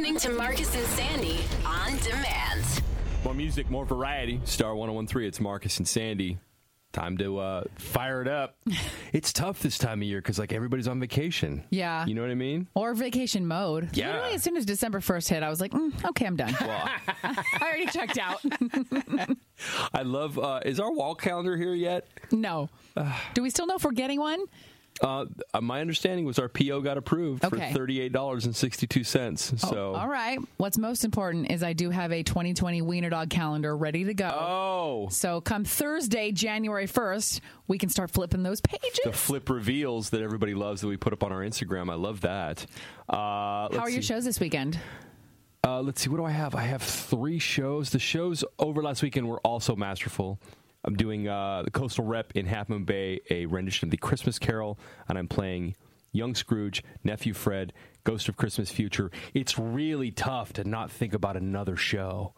Listening to Marcus and Sandy on demand. More music, more variety. Star 1013, it's Marcus and Sandy. Time to uh, fire it up. it's tough this time of year because like everybody's on vacation. Yeah. You know what I mean? Or vacation mode. Yeah. Literally, as soon as December 1st hit, I was like, mm, okay, I'm done. I already checked out. I love. Uh, is our wall calendar here yet? no. Do we still know if we're getting one? Uh, uh, my understanding was our PO got approved Okay. for thirty-eight dollars and sixty-two cents. So, All right. What's most important is I do have a 2020 Wiener Dog calendar ready to go. oh, So come Thursday, January 1st, we can start flipping those pages. the flip reveals that everybody loves that we put up on our Instagram. I love that. Uh, How are your see. shows this weekend? Uh, let's see. What do I have? I have three shows. The shows over last weekend were also masterful. I'm doing uh, the Coastal Rep in Half Moon Bay, a rendition of the Christmas Carol, and I'm playing Young Scrooge, Nephew Fred, Ghost of Christmas Future. It's really tough to not think about another show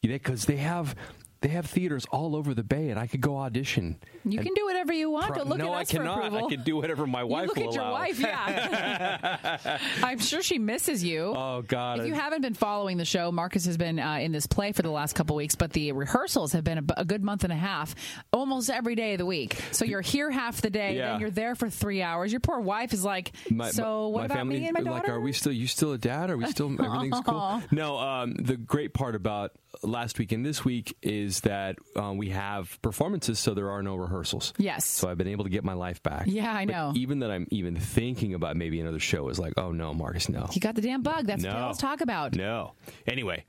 because they have they have theaters all over the bay, and I could go audition. You can do whatever you want. pro- look no, at I us for cannot. approval. I can do whatever my wife. You look will at your allow. wife, yeah. I'm sure she misses you. Oh God! If you haven't been following the show, Marcus has been uh, in this play for the last couple weeks, but the rehearsals have been a, a good month and a half, almost every day of the week. So you're here half the day, Yeah. then you're there for three hours. Your poor wife is like, My- so what about me and my daughter? Like, are we still? You still a dad? Are we still? Everything's cool. No. Um, the great part about last week and this week is that um, we have performances, so there are no rehearsals. Yes. So I've been able to get my life back. Yeah, I But know. even that I'm even thinking about maybe another show is like, oh no, Marcus, no. you got the damn bug. That's what No. let's talk about. No. Anyway,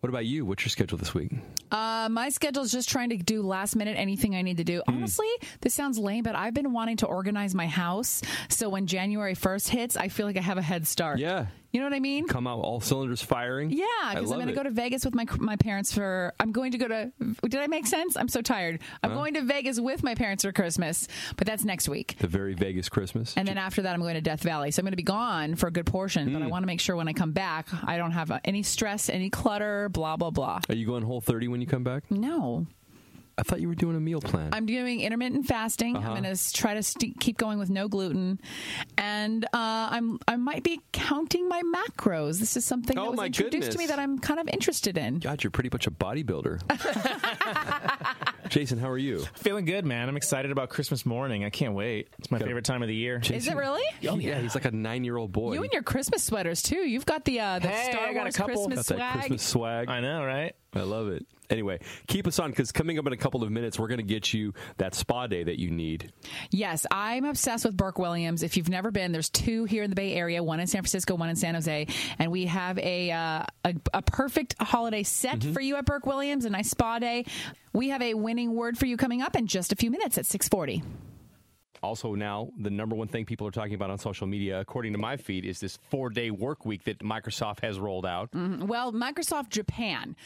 what about you? What's your schedule this week? Uh, my schedule is just trying to do last minute anything I need to do. Hmm. Honestly, this sounds lame, but I've been wanting to organize my house so when January 1st hits, I feel like I have a head start. Yeah. You know what I mean? Come out all cylinders firing. Yeah, because I'm going to go to Vegas with my my parents for. I'm going to go to. Did I make sense? I'm so tired. I'm going to Vegas with my parents for Christmas, but that's next week. the very Vegas Christmas. And then after that, I'm going to Death Valley. So I'm going to be gone for a good portion, Hmm. but I want to make sure when I come back, I don't have any stress, any clutter, blah blah blah. are you going whole 30 when you come back? No, I thought you were doing a meal plan. I'm doing intermittent fasting. Uh-huh. I'm going to try to st- keep going with no gluten, and uh, I'm I might be counting my macros. This is something Oh, that was my introduced to me that I'm kind of interested in. God, you're pretty much a bodybuilder. Jason, how are you? Feeling good, man. I'm excited about Christmas morning. I can't wait. It's my favorite time of the year. Is it really? Oh yeah, he's like a nine-year-old boy. You and your Christmas sweaters too. You've got the uh, the Hey, Star I got a Wars couple. Christmas Got that swag. Christmas swag. I know, right? I love it. Anyway, keep us on because coming up in a couple of minutes, we're going to get you that spa day that you need. Yes, I'm obsessed with Burke Williams. If you've never been, there's two here in the Bay Area, one in San Francisco, one in San Jose, and we have a uh, a, a perfect holiday set Mm-hmm. for you at Burke Williams, a nice spa day. We have a winning word for you coming up in just a few minutes at 6:40. Also, now the number one thing people are talking about on social media, according to my feed, is this four-day work week that Microsoft has rolled out. Well, Microsoft Japan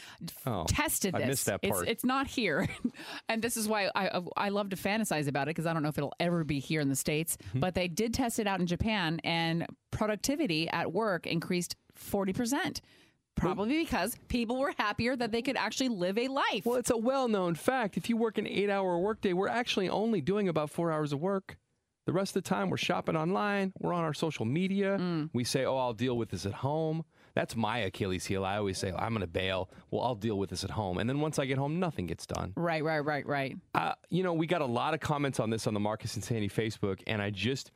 Oh, tested I this. missed that It's, part. it's not here, and this is why I I love to fantasize about it because I don't know if it'll ever be here in the states. Hmm. But they did test it out in Japan, and productivity at work increased forty percent. Probably because people were happier that they could actually live a life. Well, it's a well-known fact. If you work an eight-hour workday, we're actually only doing about four hours of work. The rest of the time, we're shopping online. We're on our social media. Mm. We say, "Oh, I'll deal with this at home." That's my Achilles heel. I always say, "I'm going to bail." Well, I'll deal with this at home, and then once I get home, nothing gets done. Right, right, right, right. Uh, you know, we got a lot of comments on this on the Marcus and Sandy Facebook, and I just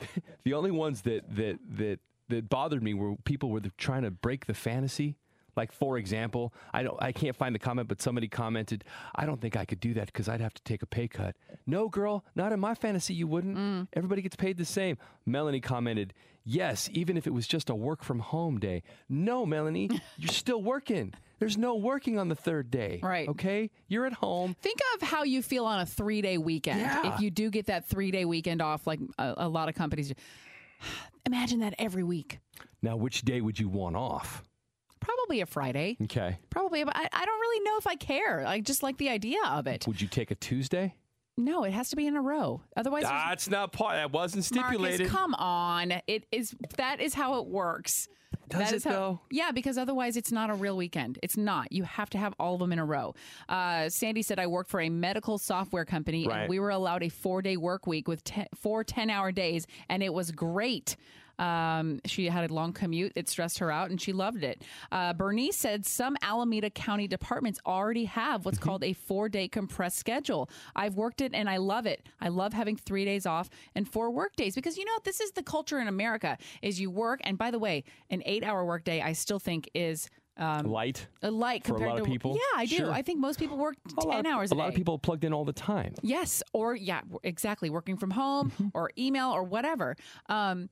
the only ones that that that that bothered me were people were trying to break the fantasy. Like for example, I don't I can't find the comment, but somebody commented, "I don't think I could do that because I'd have to take a pay cut." No, girl, not in my fantasy. You wouldn't. Mm. Everybody gets paid the same. Melanie commented, "Yes, even if it was just a work from home day." No, Melanie, you're still working. There's no working on the third day. Right. Okay, you're at home. Think of how you feel on a three day weekend. Yeah. If you do get that three day weekend off, like a, a lot of companies do. Imagine that every week. Now, which day would you want off? Probably a Friday. Okay. Probably, but I, I don't really know if I care. I just like the idea of it. Would you take a Tuesday? No, it has to be in a row. Otherwise, That's not part. That wasn't stipulated. Marcus, come on. It is that is how it works. Does That it, is how, though? Yeah, because otherwise it's not a real weekend. It's not. You have to have all of them in a row. Uh, Sandy said I worked for a medical software company Right. and we were allowed a four day work week with ten, four 10 hour days, and it was great. Um, she had a long commute. It stressed her out, and she loved it. Uh, Bernice said some Alameda County departments already have what's called a four-day compressed schedule. I've worked it, and I love it. I love having three days off and four work days because you know this is the culture in America: is you work, and by the way, an eight-hour workday I still think is. Um, Light. a light For a compared lot of to people? yeah, I do. Sure. I think most people work A ten of, hours A a, lot of people plugged in all the time. Yes, or yeah, exactly. Working from home Mm-hmm. or email or whatever. Um,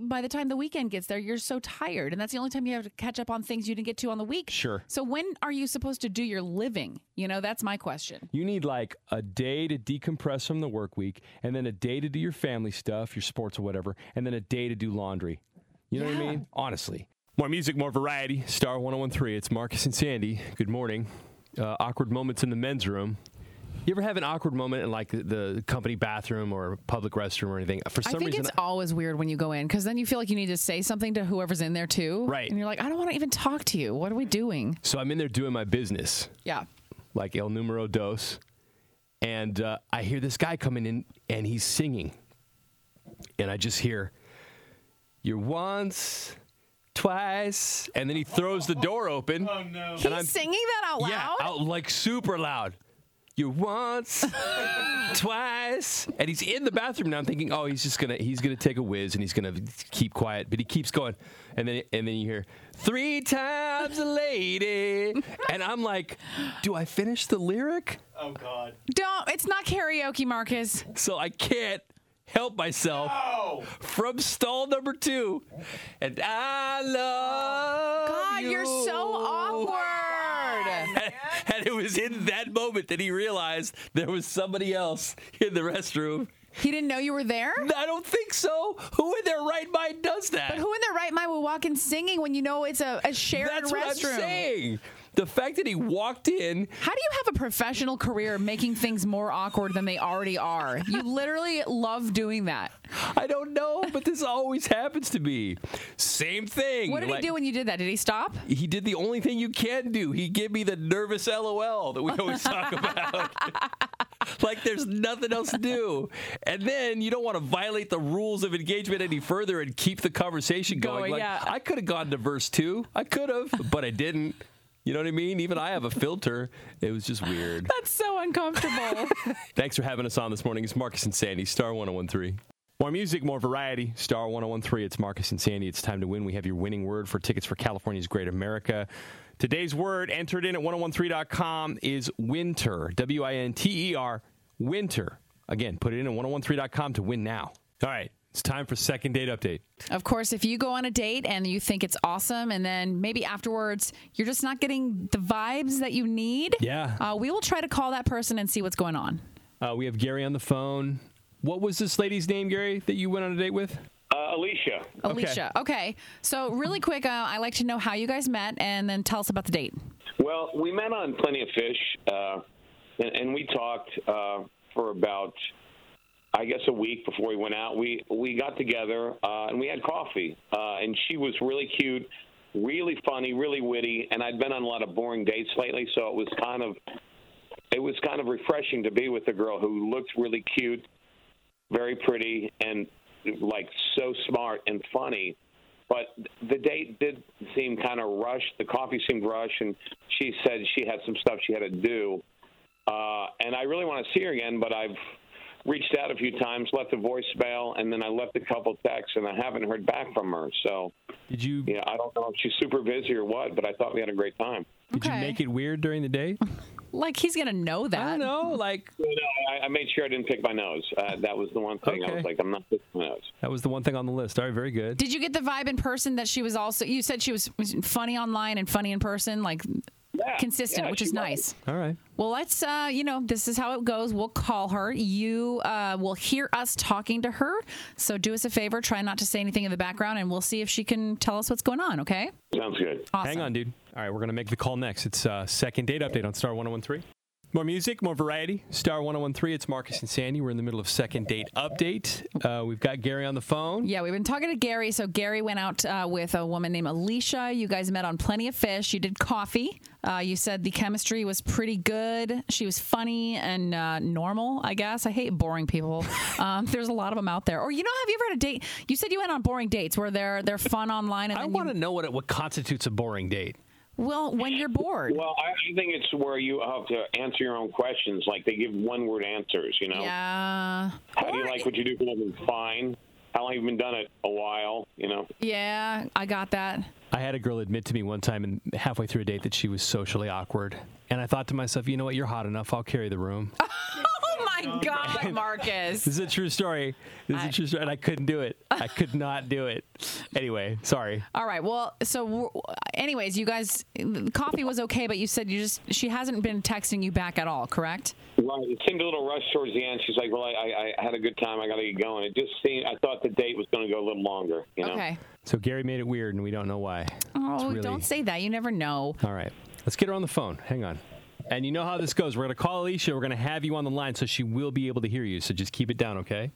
by the time the weekend gets there, you're so tired, and that's the only time you have to catch up on things you didn't get to on the week. Sure. So when are you supposed to do your living? You know, that's my question. You need like a day to decompress from the work week, and then a day to do your family stuff, your sports or whatever, and then a day to do laundry. You know what I mean? Honestly. More music, more variety. Star 1013. It's Marcus and Sandy. Good morning. Uh, awkward moments in the men's room. You ever have an awkward moment in like the, the company bathroom or public restroom or anything? For I think reason, it's always weird when you go in because then you feel like you need to say something to whoever's in there too. Right. And you're like, I don't want to even talk to you. What are we doing? so I'm in there doing my business. Yeah. like El Numero Dos, and uh, I hear this guy coming in and he's singing, and I just hear, "You're once, twice," and then he throws the door open. Oh no! He's singing that out loud. Yeah, out like super loud. You once, twice, and he's in the bathroom now. I'm thinking, oh, he's just gonna he's gonna take a whiz and he's gonna keep quiet, but he keeps going, and then and then you hear three times a lady, and I'm like, do I finish the lyric? Oh God! Don't. It's not karaoke, Marcus. So I can't help myself from stall number two, and I love God, you're so awkward. And it was in that moment that he realized there was somebody else in the restroom. He didn't know you were there. I don't think so. Who in their right mind does that? But who in their right mind will walk in singing when you know it's a, a shared That's restroom? what I'm saying. The fact that he walked in, How do you have a professional career making things more awkward than they already are? You literally love doing that. I don't know, but this always happens to me. Same thing. What did Like, he do when you did that? Did he stop? He did the only thing you can do. He gave me the nervous LOL that we always talk about. like there's nothing else to do. And then you don't want to violate the rules of engagement any further and keep the conversation going. Going, like, yeah. I could have gone to verse two. I could have, but I didn't. You know what I mean? Even I have a filter. It was just weird. That's so uncomfortable. Thanks for having us on this morning. It's Marcus and Sandy, Star 1013. More music, more variety. Star 1013. It's Marcus and Sandy. It's time to win. We have your winning word for tickets for California's Great America. Today's word entered in at 1013.com is winter. W I N T E R, winter. Again, put it in at 1013.com to win now. All right, it's time for second date update. of course, if you go on a date and you think it's awesome, and then maybe afterwards you're just not getting the vibes that you need, Yeah. uh, we will try to call that person and see what's going on. Uh, we have Gary on the phone. What was this lady's name, Gary, that you went on a date with? Uh, Alicia. Alicia. Okay. So, really quick, uh, I like to know how you guys met and then tell us about the date. Well, we met on Plenty of Fish, uh, and, and we talked uh, for about, I guess, a week before we went out. We we got together uh, and we had coffee, uh, and she was really cute, really funny, really witty. And I'd been on a lot of boring dates lately, so it was kind of it was kind of refreshing to be with a girl who looked really cute, very pretty, and like so smart and funny. But the date did seem kind of rushed. The coffee seemed rushed, and she said she had some stuff she had to do. Uh, and I really want to see her again, but I've reached out a few times, left a voicemail, and then I left a couple texts, and I haven't heard back from her. So, Did you yeah, I don't know if she's super busy or what, but I thought we had a great time. did you make it weird during the day? Like, he's going to know that. I don't know. Like You know, I, I made sure I didn't pick my nose. Uh, that was the one thing I Okay. was like, I'm not picking my nose. that was the one thing on the list. All right, very good. Did you get the vibe in person that she was also, you said she was was funny online and funny in person? Like, Yeah, Yeah, consistent, yeah, which she is was. nice. All right. Well, let's, uh, you know, this is how it goes. We'll call her. You uh, will hear us talking to her. So do us a favor. Try not to say anything in the background, and we'll see if she can tell us what's going on, okay? Sounds good. Awesome. Hang on, dude. All right, we're going to make the call next. It's uh, second date update on Star 1013. More music, more variety. Star 1013. It's Marcus and Sandy. We're in the middle of second date update. Uh, we've got Gary on the phone. Yeah, we've been talking to Gary. So Gary went out uh, with a woman named Alicia. You guys met on Plenty of Fish. You did coffee. Uh, you said the chemistry was pretty good. She was funny and uh, normal. I guess I hate boring people. Um, there's a lot of them out there. Or you know, have you ever had a date? You said you went on boring dates where they're they're fun online and I want you, to know what it, what constitutes a boring date. Well when you're bored. Well, I, I think it's where you have to answer your own questions. Like they give one word answers, you know? Yeah. How do you like what you do for living? Fine. How long have you been done it? A while, you know? Yeah, I got that. I had a girl admit to me one time and halfway through a date that she was socially awkward. And I thought to myself, you know what? You're hot enough. I'll carry the room. My God, Marcus. This is a true story. This is a true story. And I couldn't do it. I could not do it. Anyway, sorry. All right. Well, so anyways, you guys, coffee was okay, but you said you just she hasn't been texting you back at all, correct? Right. It seemed a little rushed towards the end. She's like, "Well, I, I, I had a good time. I got to get going." It just seemed. I thought the date was going to go a little longer. You know. Okay. So Gary made it weird, and we don't know why. Oh, really- don't say that. You never know. All right. Let's get her on the phone. Hang on. And you know how this goes. We're going to call Alicia. We're going to have you on the line so she will be able to hear you. So just keep it down, okay?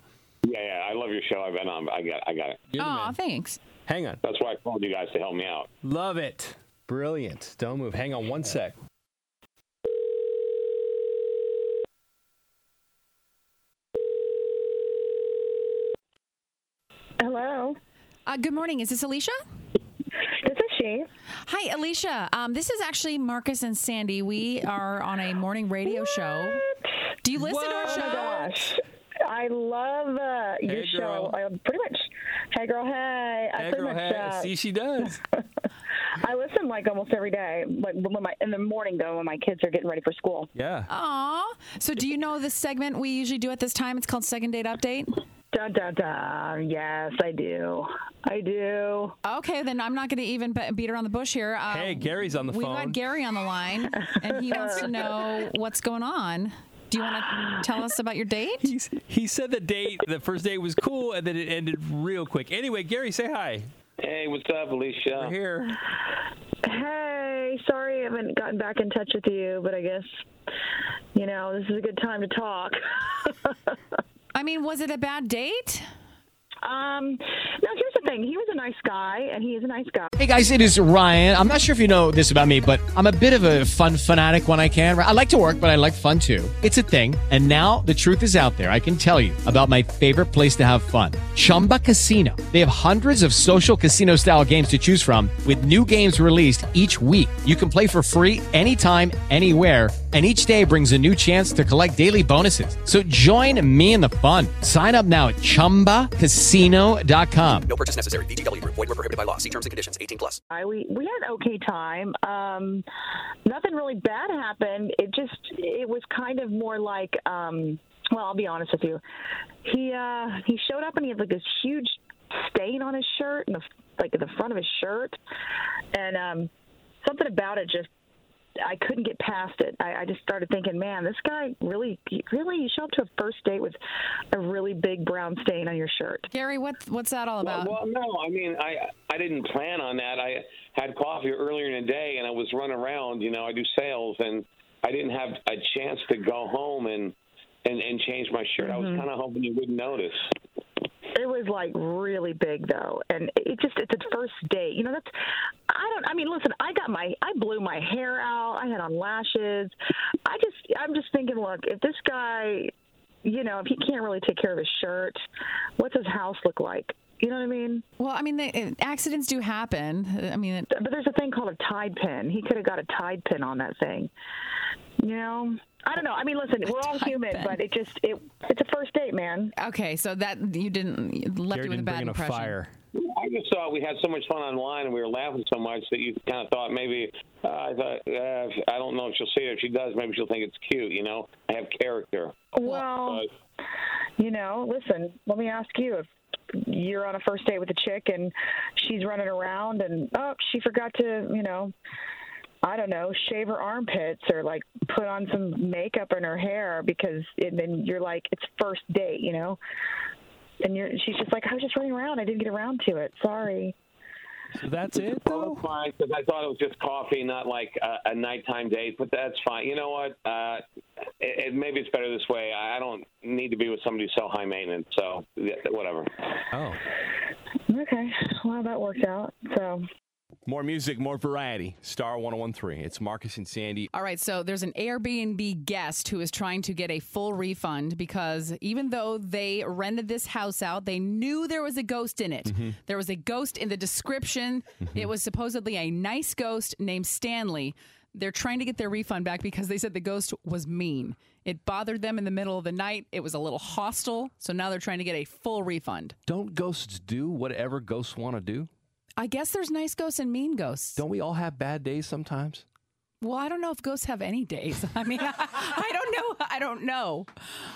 Yeah, yeah. I love your show. I've been on. I got. I got it. Oh, thanks. Hang on. That's why I called you guys to help me out. Love it. Brilliant. Don't move. Hang on one sec. Hello. Uh, good morning. Is this Alicia? This. Hi, Alicia. Um, this is actually Marcus and Sandy. We are on a morning radio show. Do you listen to our Oh show? my gosh. I love uh, your Hey, show. I pretty much. Hey, girl. Hey. I Hey, pretty girl, much. hey. Uh, See, she does. I listen like almost every day. Like when my in the morning though, when my kids are getting ready for school. Yeah. Aw. So do you know the segment we usually do at this time? It's called Second Date Update. Dun dun dun. Yes, I do. I do. Okay, then I'm not going to even be- beat around the bush here. Uh, Hey, Gary's on the phone. We've phone. got Gary on the line, and he wants to know what's going on. Do you want to tell us about your date? He's, he said the date, the first date was cool, and then it ended real quick. Anyway, Gary, say hi. Hey, what's up, Alicia? We're here. Hey, sorry I haven't gotten back in touch with you, but I guess you know this is a good time to talk. I mean, was it a bad date? Um, no, here's the thing. He was a nice guy, and he is a nice guy. Hey guys, it is Ryan. I'm not sure if you know this about me, but I'm a bit of a fun fanatic when I can. I like to work, but I like fun too. It's a thing. And now the truth is out there. I can tell you about my favorite place to have fun. Chumba Casino. They have hundreds of social casino style games to choose from with new games released each week. You can play for free anytime, anywhere. And each day brings a new chance to collect daily bonuses. So join me in the fun. Sign up now at ChumbaCasino.com. No purchase necessary. VGW Group. Void were prohibited by law. See terms and conditions. 18 plus. I, we we had okay time. Um, nothing really bad happened. It just it was kind of more like um, well, I'll be honest with you. He uh, he showed up and he had like this huge stain on his shirt and the like in the front of his shirt, and um, something about it just I couldn't get past it. I, I just started thinking, man, this guy really, really, you show up to a first date with a really big brown stain on your shirt. Gary, what what's that all about? Well, well, no, I mean, I I didn't plan on that. I had coffee earlier in the day, and I was running around. You know, I do sales, and I didn't have a chance to go home and and and change my shirt. I was Mhm. kind of hoping you wouldn't notice. It was like really big though, and it just it's a first date. You know, that's I don't. I mean, listen, I got my I blew my hair out. I had on lashes. I just I'm just thinking, look, if this guy, you know, if he can't really take care of his shirt, what's his house look like? You know what I mean? Well, I mean, the, accidents do happen. I mean, it, But there's a thing called a Tide pen. He could have got a Tide pen on that thing. You know, I don't know. I mean, listen, we're all human, but it just it it's a first date, man. okay, so that you didn't left Gary you with a bad bring in a impression. fire. I just thought we had so much fun online, and we were laughing so much that you kind of thought maybe uh, I thought uh, I don't know if she'll see it. If she does, maybe she'll think it's cute. You know, I have character. Well, you know, listen, let me ask you if you're on a first date with a chick and she's running around and oh, she forgot to, you know, I don't know, shave her armpits or like put on some makeup in her hair because and then you're like, it's first date, you know? And you're, she's just like, I was just running around. I didn't get around to it. Sorry. So that's it, Well, that's fine because I thought it was just coffee, not like a, a nighttime date. But that's fine. You know what? Uh, it, it, maybe it's better this way. I don't need to be with somebody so high maintenance. So yeah, whatever. Oh. Okay. Well, that worked out. So. More music, more variety. Star 1013. It's Marcus and Sandy. All right, so there's an Airbnb guest who is trying to get a full refund because even though they rented this house out, they knew there was a ghost in it. Mm-hmm. There was a ghost in the description. It was supposedly a nice ghost named Stanley. They're trying to get their refund back because they said the ghost was mean. It bothered them in the middle of the night. It was a little hostile. So now they're trying to get a full refund. Don't ghosts do whatever ghosts want to do? I guess there's nice ghosts and mean ghosts. Don't we all have bad days sometimes? Well, I don't know if ghosts have any days. I mean, I, I don't know. I don't know.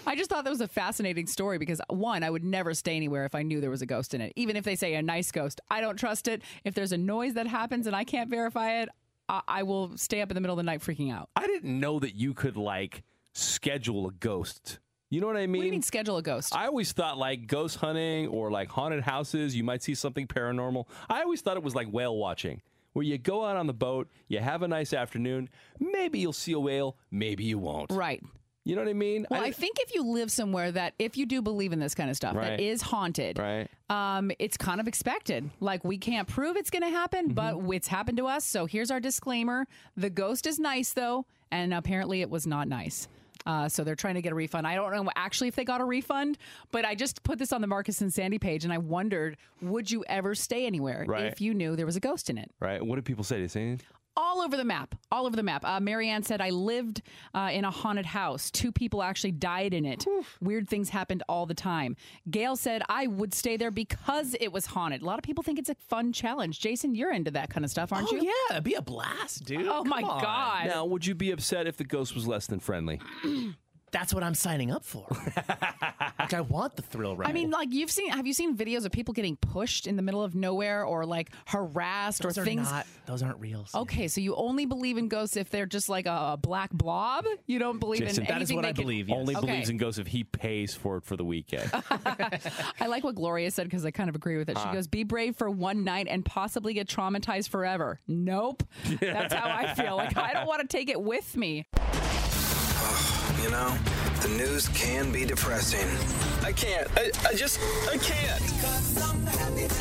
I just thought that was a fascinating story because one, I would never stay anywhere if I knew there was a ghost in it. Even if they say a nice ghost, I don't trust it. If there's a noise that happens and I can't verify it, I, I will stay up in the middle of the night freaking out. I didn't know that you could like schedule a ghost. You know what I mean? What do you mean schedule a ghost? I always thought like ghost hunting or like haunted houses, you might see something paranormal. I always thought it was like whale watching, where you go out on the boat, you have a nice afternoon, maybe you'll see a whale, maybe you won't. Right. You know what I mean? Well, I, think if you live somewhere that, if you do believe in this kind of stuff, Right. that is haunted, right. um, it's kind of expected. Like we can't prove it's going to happen, but it's happened to us. So here's our disclaimer: the ghost is nice, though, and apparently it was not nice. Uh, so they're trying to get a refund. I don't know actually if they got a refund, but I just put this on the Marcus and Sandy page, and I wondered, would you ever stay anywhere Right. if you knew there was a ghost in it? Right. What do people say? They say anything? All over the map. All over the map. Uh, Marianne said, I lived uh, in a haunted house. Two people actually died in it. Weird things happened all the time. Gail said, I would stay there because it was haunted. A lot of people think it's a fun challenge. Jason, you're into that kind of stuff, aren't Oh, you? yeah. It'd be a blast, dude. Oh, my on. God. Now, would you be upset if the ghost was less than friendly? That's what I'm signing up for. like, I want the thrill ride. I mean, like you've seen, have you seen videos of people getting pushed in the middle of nowhere or like harassed those or are things? not. Those aren't real. Okay, so you only believe in ghosts if they're just like a black blob. You don't believe Jason, in anything they can- Only Okay. believes in ghosts if he pays for it for the weekend. I like what Gloria said because I kind of agree with it. She Huh. goes, "Be brave for one night and possibly get traumatized forever." Nope, that's how I feel. Like I don't want to take it with me. You know, the news can be depressing. I can't. I, I just, I can't.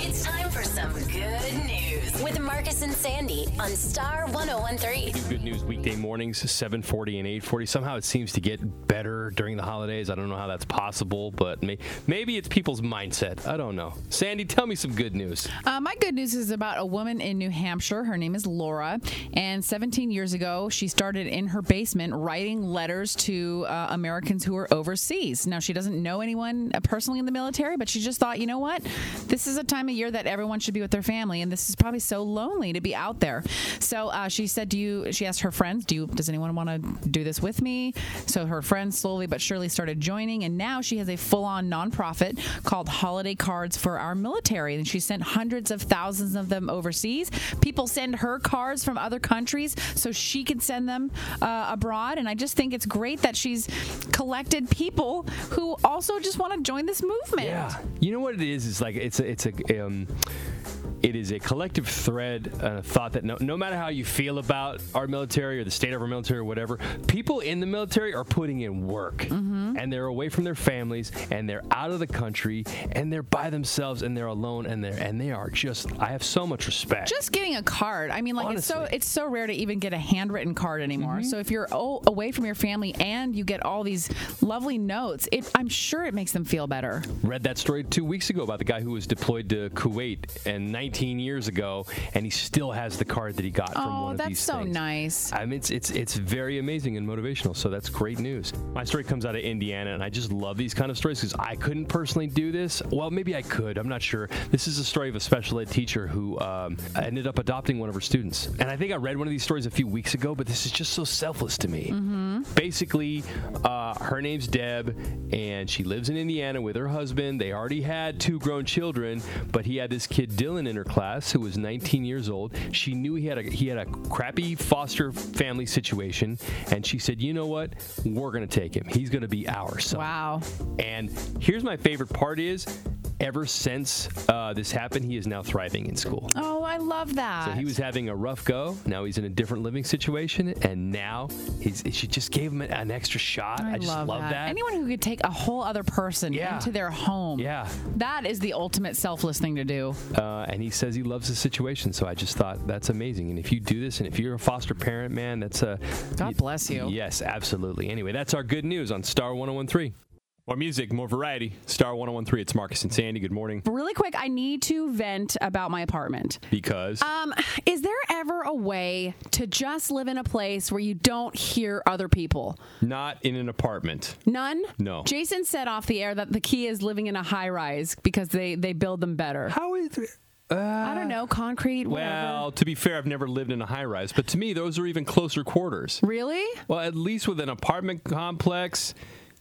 It's time for some good news with Marcus and Sandy on Star 1013. Good news weekday mornings, 740 and 840. Somehow it seems to get better during the holidays. I don't know how that's possible, but may, maybe it's people's mindset. I don't know. Sandy, tell me some good news. Uh, my good news is about a woman in New Hampshire. Her name is Laura, and 17 years ago, she started in her basement writing letters to uh, Americans who are overseas. Now, she doesn't know anyone uh, personally in the military, but she just thought, you know what? This is a time of year that everyone should be with their family, and this is probably so lonely to be out there. So uh, she said, "Do you?" She asked her friends, "Do you? Does anyone want to do this with me?" So her friends slowly but surely started joining, and now she has a full-on nonprofit called Holiday Cards for Our Military, and she sent hundreds of thousands of them overseas. People send her cards from other countries so she can send them uh, abroad, and I just think it's great that she's collected people who also just want to join this movement. Yeah. You know what it is? It's like it's a, it's a um, it is a collective thread, uh, thought that no, no matter how you feel about our military or the state of our military or whatever, people in the military are putting in work, and they're away from their families, and they're out of the country, and they're by themselves, and they're alone, and they're and they are just. I have so much respect. Just getting a card. I mean, like it's so it's so rare to even get a handwritten card anymore. So if you're away from your family and you get all these lovely notes, it I'm sure it makes them feel better. Read that story two weeks ago about the guy who was deployed to Kuwait and 19 years ago, and he still has the card that he got from Oh, one of that's these so things. nice. I mean, it's it's it's very amazing and motivational. So that's great news. My story comes out of Indiana, and I just love these kind of stories because I couldn't personally do this. Well, maybe I could. I'm not sure. This is a story of a special ed teacher who um, ended up adopting one of her students, and I think I read one of these stories a few weeks ago. But this is just so selfless to me. Basically, uh, her name's Deb, and she lives in Indiana with her husband. They already had two grown children, but he had this kid Dylan in her her class who was 19 years old. She knew he had a he had a crappy foster family situation, and she said, "You know what? We're going to take him. He's going to be ours." son." Wow. And here's my favorite part: is ever since uh, this happened, he is now thriving in school. Oh, I love that. So he was having a rough go. Now he's in a different living situation, and now he's. She just gave him an extra shot. I, just love, that. Anyone who could take a whole other person Yeah. into their home. Yeah. That is the ultimate selfless thing to do. Uh, and he says he loves the situation. So I just thought that's amazing. And if you do this, and if you're a foster parent, man, that's a God bless you. Yes, absolutely. Anyway, that's our good news on Star 1013. More music, more variety. Star 1013. It's Marcus and Sandy. Good morning. Really quick, I need to vent about my apartment. Because Um, is there ever a way to just live in a place where you don't hear other people? not in an apartment. None? No. Jason said off the air that the key is living in a high rise because they, they build them better. How is it? I don't know, concrete, whatever. Well, to be fair, I've never lived in a high rise, but to me, those are even closer quarters. Really? Well, at least with an apartment complex,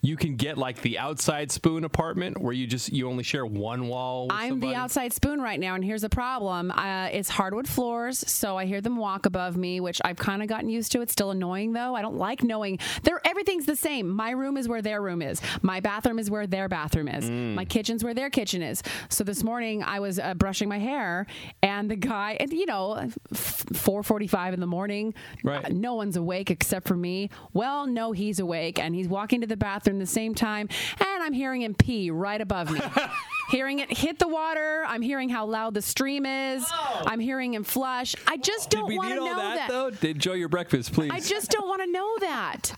you can get like the outside spoon apartment where you just you only share one wall. With I'm somebody. the outside spoon right now, and here's the problem. Uh, it's hardwood floors, so I hear them walk above me, which I've kind of gotten used to. It's still annoying though. I don't like knowing they're everything's the same. My room is where their room is. My bathroom is where their bathroom is. Mm. My kitchen's where their kitchen is. So this morning I was uh, brushing my hair, and the guy, and you know, four forty-five in the morning, right? no one's awake except for me. Well, no, he's awake, and he's walking to the bathroom the same time, and I'm hearing him pee right above me. hearing it hit the water. I'm hearing how loud the stream is. Oh. I'm hearing him flush. I just don't want to know that, that. though? Enjoy your breakfast, please. I just don't want to know that.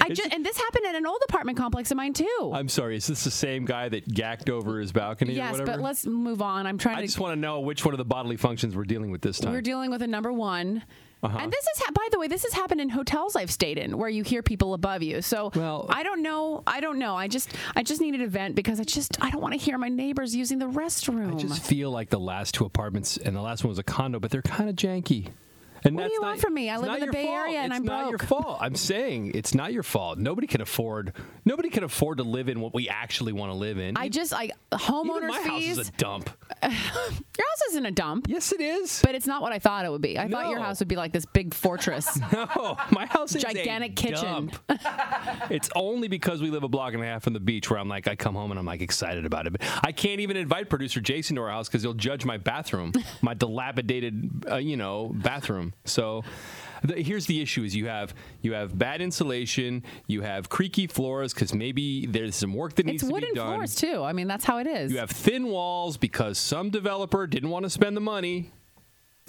I just and this happened at an old apartment complex of mine too. I'm sorry. Is this the same guy that gacked over his balcony or yes, but let's move on. I'm trying I to. just want to know which one of the bodily functions we're dealing with this time. We're dealing with a number one. Uh-huh. And this is, ha- by the way, this has happened in hotels I've stayed in where you hear people above you. So well, I don't know. I don't know. I just, I just needed a vent because I just, I don't want to hear my neighbors using the restroom. I just feel like the last two apartments, and the last one was a condo, but they're kind of janky. And What do you not, want from me? I live in the Bay fault. Area and it's I'm not your broke. fault. I'm saying it's not your fault. Nobody can afford. Nobody can afford to live in what we actually want to live in. I just, I Even homeowners my house fees. is a dump. Your house isn't a dump. Yes, it is. But it's not what I thought it would be. I thought your house would be like this big fortress. No, my house is a gigantic kitchen. it's only because we live a block and a half from the beach where I'm like, I come home and I'm like excited about it. But I can't even invite producer Jason to our house because he'll judge my bathroom, my dilapidated, uh, you know, bathroom. So. The, here's the issue: is you have you have bad insulation, you have creaky floors because maybe there's some work that needs It's to be done. It's wooden floors too. I mean, that's how it is. You have thin walls because some developer didn't want to spend the money.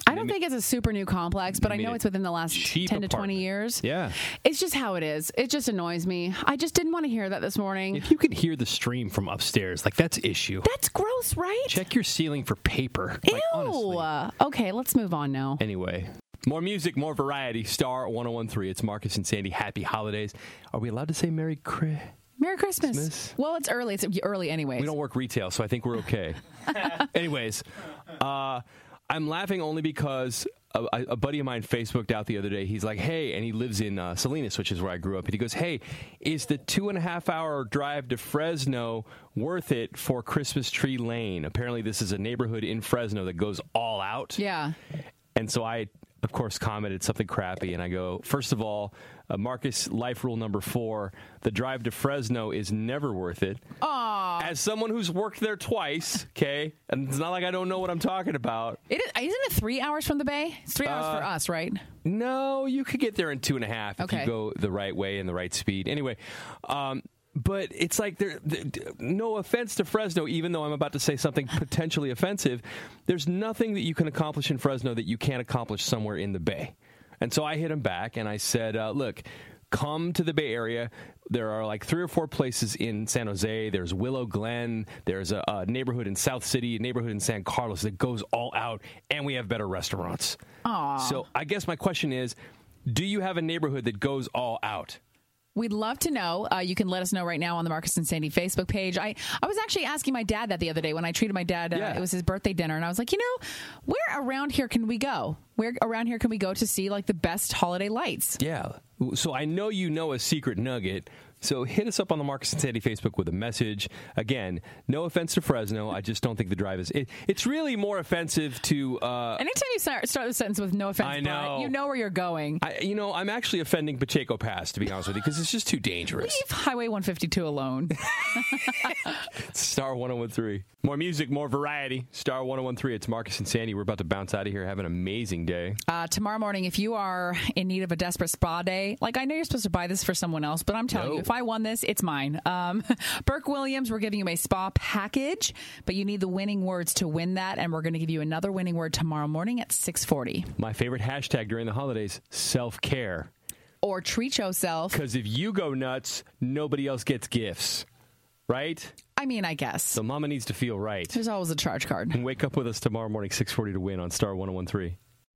I don't think it's a super new complex, but I know it's within the last cheap 10 to 20 years. Yeah. It's just how it is. It just annoys me. I just didn't want to hear that this morning. If you could hear the stream from upstairs, like that's issue. That's gross, right? Check your ceiling for paper. Like, honestly. Ew. Uh, okay, let's move on now. Anyway, more music, more variety. Star 1013. It's Marcus and Sandy. Happy holidays. Are we allowed to say Merry Christmas? Merry Christmas. Well, it's early. It's early anyway. We don't work retail, so I think we're okay. Anyways, uh, I'm laughing only because a, a buddy of mine Facebooked out the other day. He's like, "Hey," and he lives in uh, Salinas, which is where I grew up. And he goes, "Hey, is the two and a half hour drive to Fresno worth it for Christmas Tree Lane?" Apparently, this is a neighborhood in Fresno that goes all out. Yeah. And so I, of course, commented something crappy. And I go, first of all, uh, Marcus, life rule number four the drive to Fresno is never worth it. Aw. As someone who's worked there twice, okay, and it's not like I don't know what I'm talking about. It is, isn't it three hours from the bay? It's three hours for Uh, us, right? No, you could get there in two and a half if you go the right way and the right speed. Anyway, um, but it's like there. No offense to Fresno, even though I'm about to say something potentially offensive. There's nothing that you can accomplish in Fresno that you can't accomplish somewhere in the Bay. And so I hit him back and I said, uh, "Look." Come to the Bay Area. There are like three or four places in San Jose. There's Willow Glen. There's a, a neighborhood in South City, a neighborhood in San Carlos that goes all out, and we have better restaurants. Aw. So I guess my question is, do you have a neighborhood that goes all out? We'd love to know. Uh, you can let us know right now on the Marcus and Sandy Facebook page. I, I was actually asking my dad that the other day when I treated my dad. Uh, It was his birthday dinner, and I was like, you know, where around here can we go? Where around here can we go to see like the best holiday lights? Yeah. So I know you know a secret nugget. So hit us up on the Marcus and Sandy Facebook with a message. Again, no offense to Fresno. I just don't think the drive is. It, it's really more offensive to. Uh, Anytime you start, start the sentence with no offense, I but know. you know where you're going. I, you know, I'm actually offending Pacheco Pass, to be honest with you, because it's just too dangerous. Leave Highway 152 alone. Star 1013. More music, more variety. Star 1013. It's Marcus and Sandy. We're about to bounce out of here. Have an amazing day. Uh, tomorrow morning, if you are in need of a desperate spa day, like I know you're supposed to buy this for someone else, but I'm telling No. you, if I won this, it's mine. Um, Burke Williams, we're giving you a spa package, but you need the winning words to win that, and we're going to give you another winning word tomorrow morning at 6:40. My favorite hashtag during the holidays self care. Or treat yourself. Because if you go nuts, nobody else gets gifts. Right? I mean, I guess. So mama needs to feel right. There's always a charge card. And wake up with us tomorrow morning, 640 to win on Star 1013.